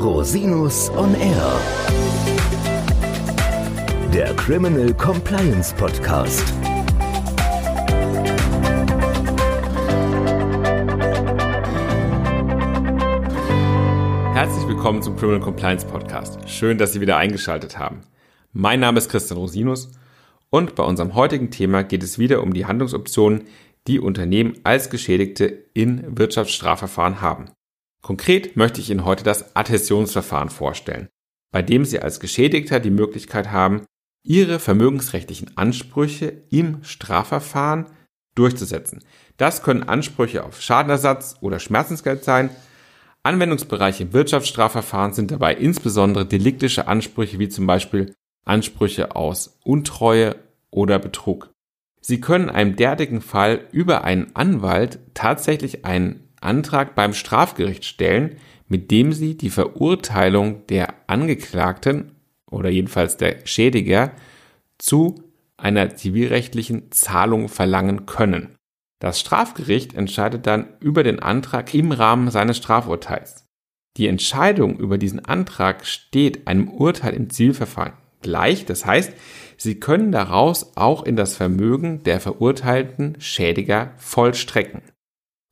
Rosinus on Air. Der Criminal Compliance Podcast. Herzlich willkommen zum Criminal Compliance Podcast. Schön, dass Sie wieder eingeschaltet haben. Mein Name ist Christian Rosinus und bei unserem heutigen Thema geht es wieder um die Handlungsoptionen, die Unternehmen als Geschädigte in Wirtschaftsstrafverfahren haben. Konkret möchte ich Ihnen heute das Attestionsverfahren vorstellen, bei dem Sie als Geschädigter die Möglichkeit haben, Ihre vermögensrechtlichen Ansprüche im Strafverfahren durchzusetzen. Das können Ansprüche auf Schadenersatz oder Schmerzensgeld sein. Anwendungsbereiche im Wirtschaftsstrafverfahren sind dabei insbesondere deliktische Ansprüche wie zum Beispiel Ansprüche aus Untreue oder Betrug. Sie können einem derartigen Fall über einen Anwalt tatsächlich einen Antrag beim Strafgericht stellen, mit dem Sie die Verurteilung der Angeklagten oder jedenfalls der Schädiger zu einer zivilrechtlichen Zahlung verlangen können. Das Strafgericht entscheidet dann über den Antrag im Rahmen seines Strafurteils. Die Entscheidung über diesen Antrag steht einem Urteil im Zivilverfahren gleich. Das heißt, Sie können daraus auch in das Vermögen der verurteilten Schädiger vollstrecken.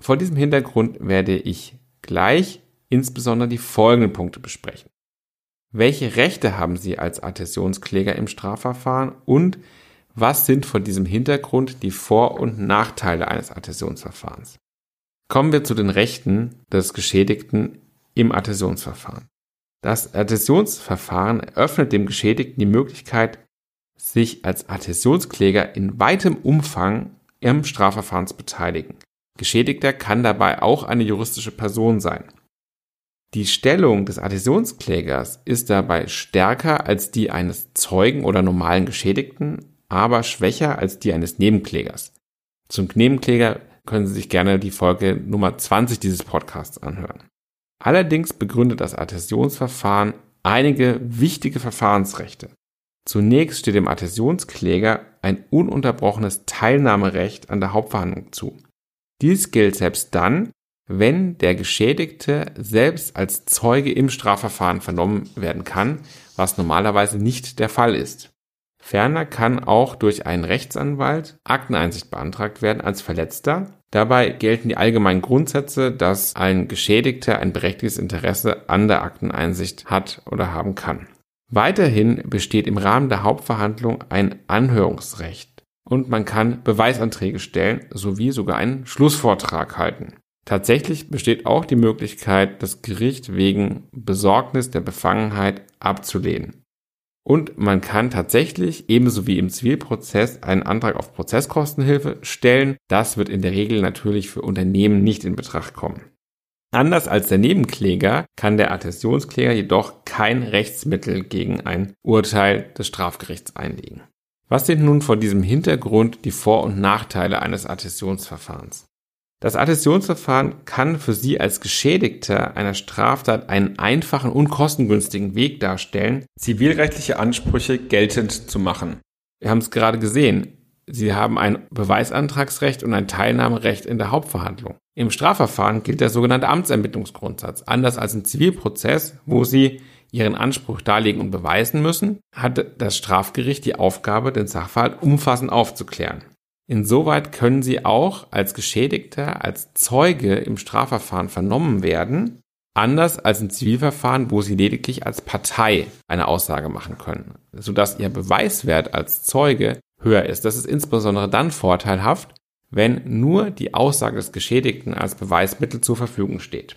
Vor diesem Hintergrund werde ich gleich insbesondere die folgenden Punkte besprechen. Welche Rechte haben Sie als Adhäsionskläger im Strafverfahren und was sind vor diesem Hintergrund die Vor- und Nachteile eines Adhäsionsverfahrens? Kommen wir zu den Rechten des Geschädigten im Adhäsionsverfahren. Das Adhäsionsverfahren eröffnet dem Geschädigten die Möglichkeit, sich als Adhäsionskläger in weitem Umfang im Strafverfahren zu beteiligen. Geschädigter kann dabei auch eine juristische Person sein. Die Stellung des Adhäsionsklägers ist dabei stärker als die eines Zeugen oder normalen Geschädigten, aber schwächer als die eines Nebenklägers. Zum Nebenkläger können Sie sich gerne die Folge Nummer 20 dieses Podcasts anhören. Allerdings begründet das Adhäsionsverfahren einige wichtige Verfahrensrechte. Zunächst steht dem Adhäsionskläger ein ununterbrochenes Teilnahmerecht an der Hauptverhandlung zu. Dies gilt selbst dann, wenn der Geschädigte selbst als Zeuge im Strafverfahren vernommen werden kann, was normalerweise nicht der Fall ist. Ferner kann auch durch einen Rechtsanwalt Akteneinsicht beantragt werden als Verletzter. Dabei gelten die allgemeinen Grundsätze, dass ein Geschädigter ein berechtigtes Interesse an der Akteneinsicht hat oder haben kann. Weiterhin besteht im Rahmen der Hauptverhandlung ein Anhörungsrecht und man kann Beweisanträge stellen sowie sogar einen Schlussvortrag halten. Tatsächlich besteht auch die Möglichkeit, das Gericht wegen Besorgnis der Befangenheit abzulehnen. Und man kann tatsächlich ebenso wie im Zivilprozess einen Antrag auf Prozesskostenhilfe stellen. Das wird in der Regel natürlich für Unternehmen nicht in Betracht kommen. Anders als der Nebenkläger kann der Attestionskläger jedoch kein Rechtsmittel gegen ein Urteil des Strafgerichts einlegen. Was sind nun vor diesem Hintergrund die Vor- und Nachteile eines Attestionsverfahrens? Das Attestionsverfahren kann für Sie als Geschädigter einer Straftat einen einfachen und kostengünstigen Weg darstellen, zivilrechtliche Ansprüche geltend zu machen. Wir haben es gerade gesehen. Sie haben ein Beweisantragsrecht und ein Teilnahmerecht in der Hauptverhandlung. Im Strafverfahren gilt der sogenannte Amtsermittlungsgrundsatz. Anders als im Zivilprozess, wo Sie Ihren Anspruch darlegen und beweisen müssen, hat das Strafgericht die Aufgabe, den Sachverhalt umfassend aufzuklären. Insoweit können Sie auch als Geschädigter, als Zeuge im Strafverfahren vernommen werden, anders als im Zivilverfahren, wo Sie lediglich als Partei eine Aussage machen können, sodass Ihr Beweiswert als Zeuge höher ist. Das ist insbesondere dann vorteilhaft, wenn nur die Aussage des Geschädigten als Beweismittel zur Verfügung steht.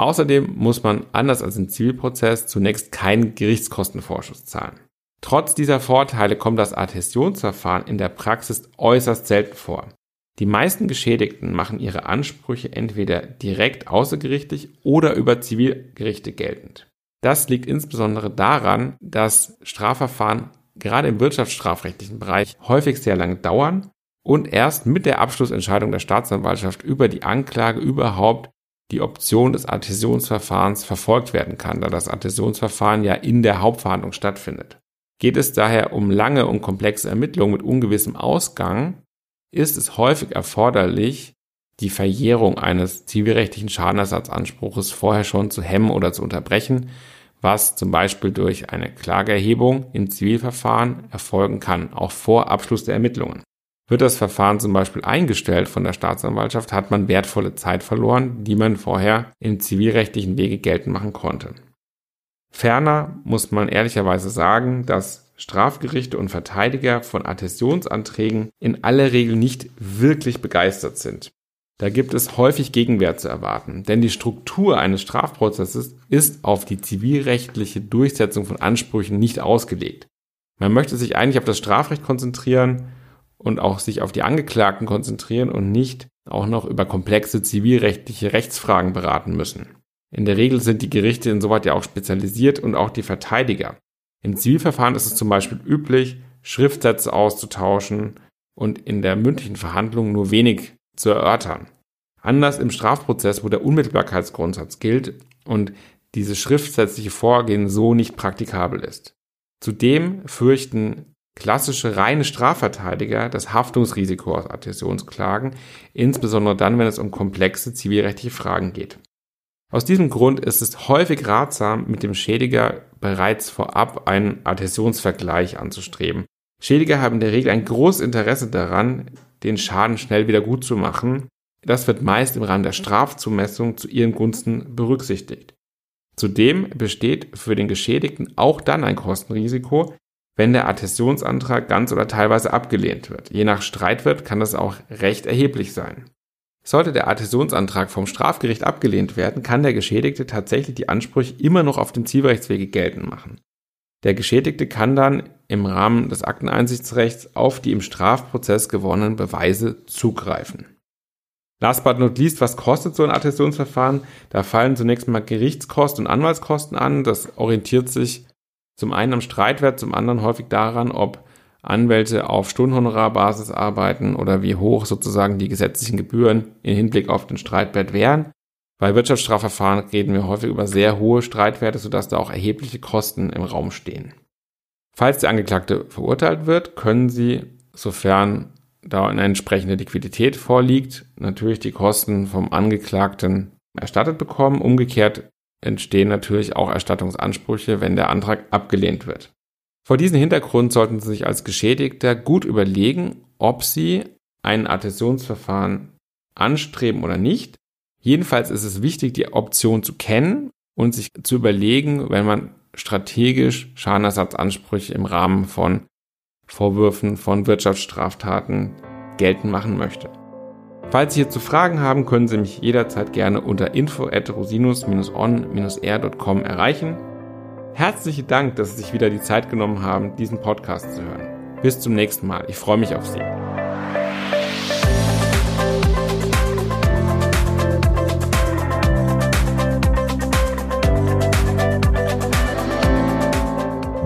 Außerdem muss man, anders als im Zivilprozess, zunächst keinen Gerichtskostenvorschuss zahlen. Trotz dieser Vorteile kommt das Adhäsionsverfahren in der Praxis äußerst selten vor. Die meisten Geschädigten machen ihre Ansprüche entweder direkt außergerichtlich oder über Zivilgerichte geltend. Das liegt insbesondere daran, dass Strafverfahren gerade im wirtschaftsstrafrechtlichen Bereich häufig sehr lange dauern und erst mit der Abschlussentscheidung der Staatsanwaltschaft über die Anklage überhaupt die Option des Adhäsionsverfahrens verfolgt werden kann, da das Adhäsionsverfahren ja in der Hauptverhandlung stattfindet. Geht es daher um lange und komplexe Ermittlungen mit ungewissem Ausgang, ist es häufig erforderlich, die Verjährung eines zivilrechtlichen Schadenersatzanspruches vorher schon zu hemmen oder zu unterbrechen, was zum Beispiel durch eine Klageerhebung im Zivilverfahren erfolgen kann, auch vor Abschluss der Ermittlungen. Wird das Verfahren zum Beispiel eingestellt von der Staatsanwaltschaft, hat man wertvolle Zeit verloren, die man vorher im zivilrechtlichen Wege geltend machen konnte. Ferner muss man ehrlicherweise sagen, dass Strafgerichte und Verteidiger von Adhäsionsanträgen in aller Regel nicht wirklich begeistert sind. Da gibt es häufig Gegenwehr zu erwarten, denn die Struktur eines Strafprozesses ist auf die zivilrechtliche Durchsetzung von Ansprüchen nicht ausgelegt. Man möchte sich eigentlich auf das Strafrecht konzentrieren und auch sich auf die Angeklagten konzentrieren und nicht auch noch über komplexe zivilrechtliche Rechtsfragen beraten müssen. In der Regel sind die Gerichte insoweit ja auch spezialisiert und auch die Verteidiger. Im Zivilverfahren ist es zum Beispiel üblich, Schriftsätze auszutauschen und in der mündlichen Verhandlung nur wenig zu erörtern. Anders im Strafprozess, wo der Unmittelbarkeitsgrundsatz gilt und dieses schriftsätzliche Vorgehen so nicht praktikabel ist. Zudem fürchten klassische reine Strafverteidiger das Haftungsrisiko aus Adhäsionsklagen, insbesondere dann, wenn es um komplexe zivilrechtliche Fragen geht. Aus diesem Grund ist es häufig ratsam, mit dem Schädiger bereits vorab einen Adhäsionsvergleich anzustreben. Schädiger haben in der Regel ein großes Interesse daran, den Schaden schnell wieder gut zu machen. Das wird meist im Rahmen der Strafzumessung zu ihren Gunsten berücksichtigt. Zudem besteht für den Geschädigten auch dann ein Kostenrisiko, wenn der Adhäsionsantrag ganz oder teilweise abgelehnt wird. Je nach Streitwirt kann das auch recht erheblich sein. Sollte der Adhäsionsantrag vom Strafgericht abgelehnt werden, kann der Geschädigte tatsächlich die Ansprüche immer noch auf dem Zivilrechtswege geltend machen. Der Geschädigte kann dann im Rahmen des Akteneinsichtsrechts auf die im Strafprozess gewonnenen Beweise zugreifen. Last but not least, was kostet so ein Attestationsverfahren? Da fallen zunächst mal Gerichtskosten und Anwaltskosten an. Das orientiert sich zum einen am Streitwert, zum anderen häufig daran, ob Anwälte auf Stundenhonorarbasis arbeiten oder wie hoch sozusagen die gesetzlichen Gebühren im Hinblick auf den Streitwert wären. Bei Wirtschaftsstrafverfahren reden wir häufig über sehr hohe Streitwerte, sodass da auch erhebliche Kosten im Raum stehen. Falls der Angeklagte verurteilt wird, können Sie, sofern da eine entsprechende Liquidität vorliegt, natürlich die Kosten vom Angeklagten erstattet bekommen. Umgekehrt entstehen natürlich auch Erstattungsansprüche, wenn der Antrag abgelehnt wird. Vor diesem Hintergrund sollten Sie sich als Geschädigter gut überlegen, ob Sie ein Adhäsionsverfahren anstreben oder nicht Jedenfalls ist es wichtig, die Option zu kennen und sich zu überlegen, wenn man strategisch Schadenersatzansprüche im Rahmen von Vorwürfen von Wirtschaftsstraftaten geltend machen möchte. Falls Sie hierzu Fragen haben, können Sie mich jederzeit gerne unter info at rosinus-on-r.com erreichen. Herzlichen Dank, dass Sie sich wieder die Zeit genommen haben, diesen Podcast zu hören. Bis zum nächsten Mal. Ich freue mich auf Sie.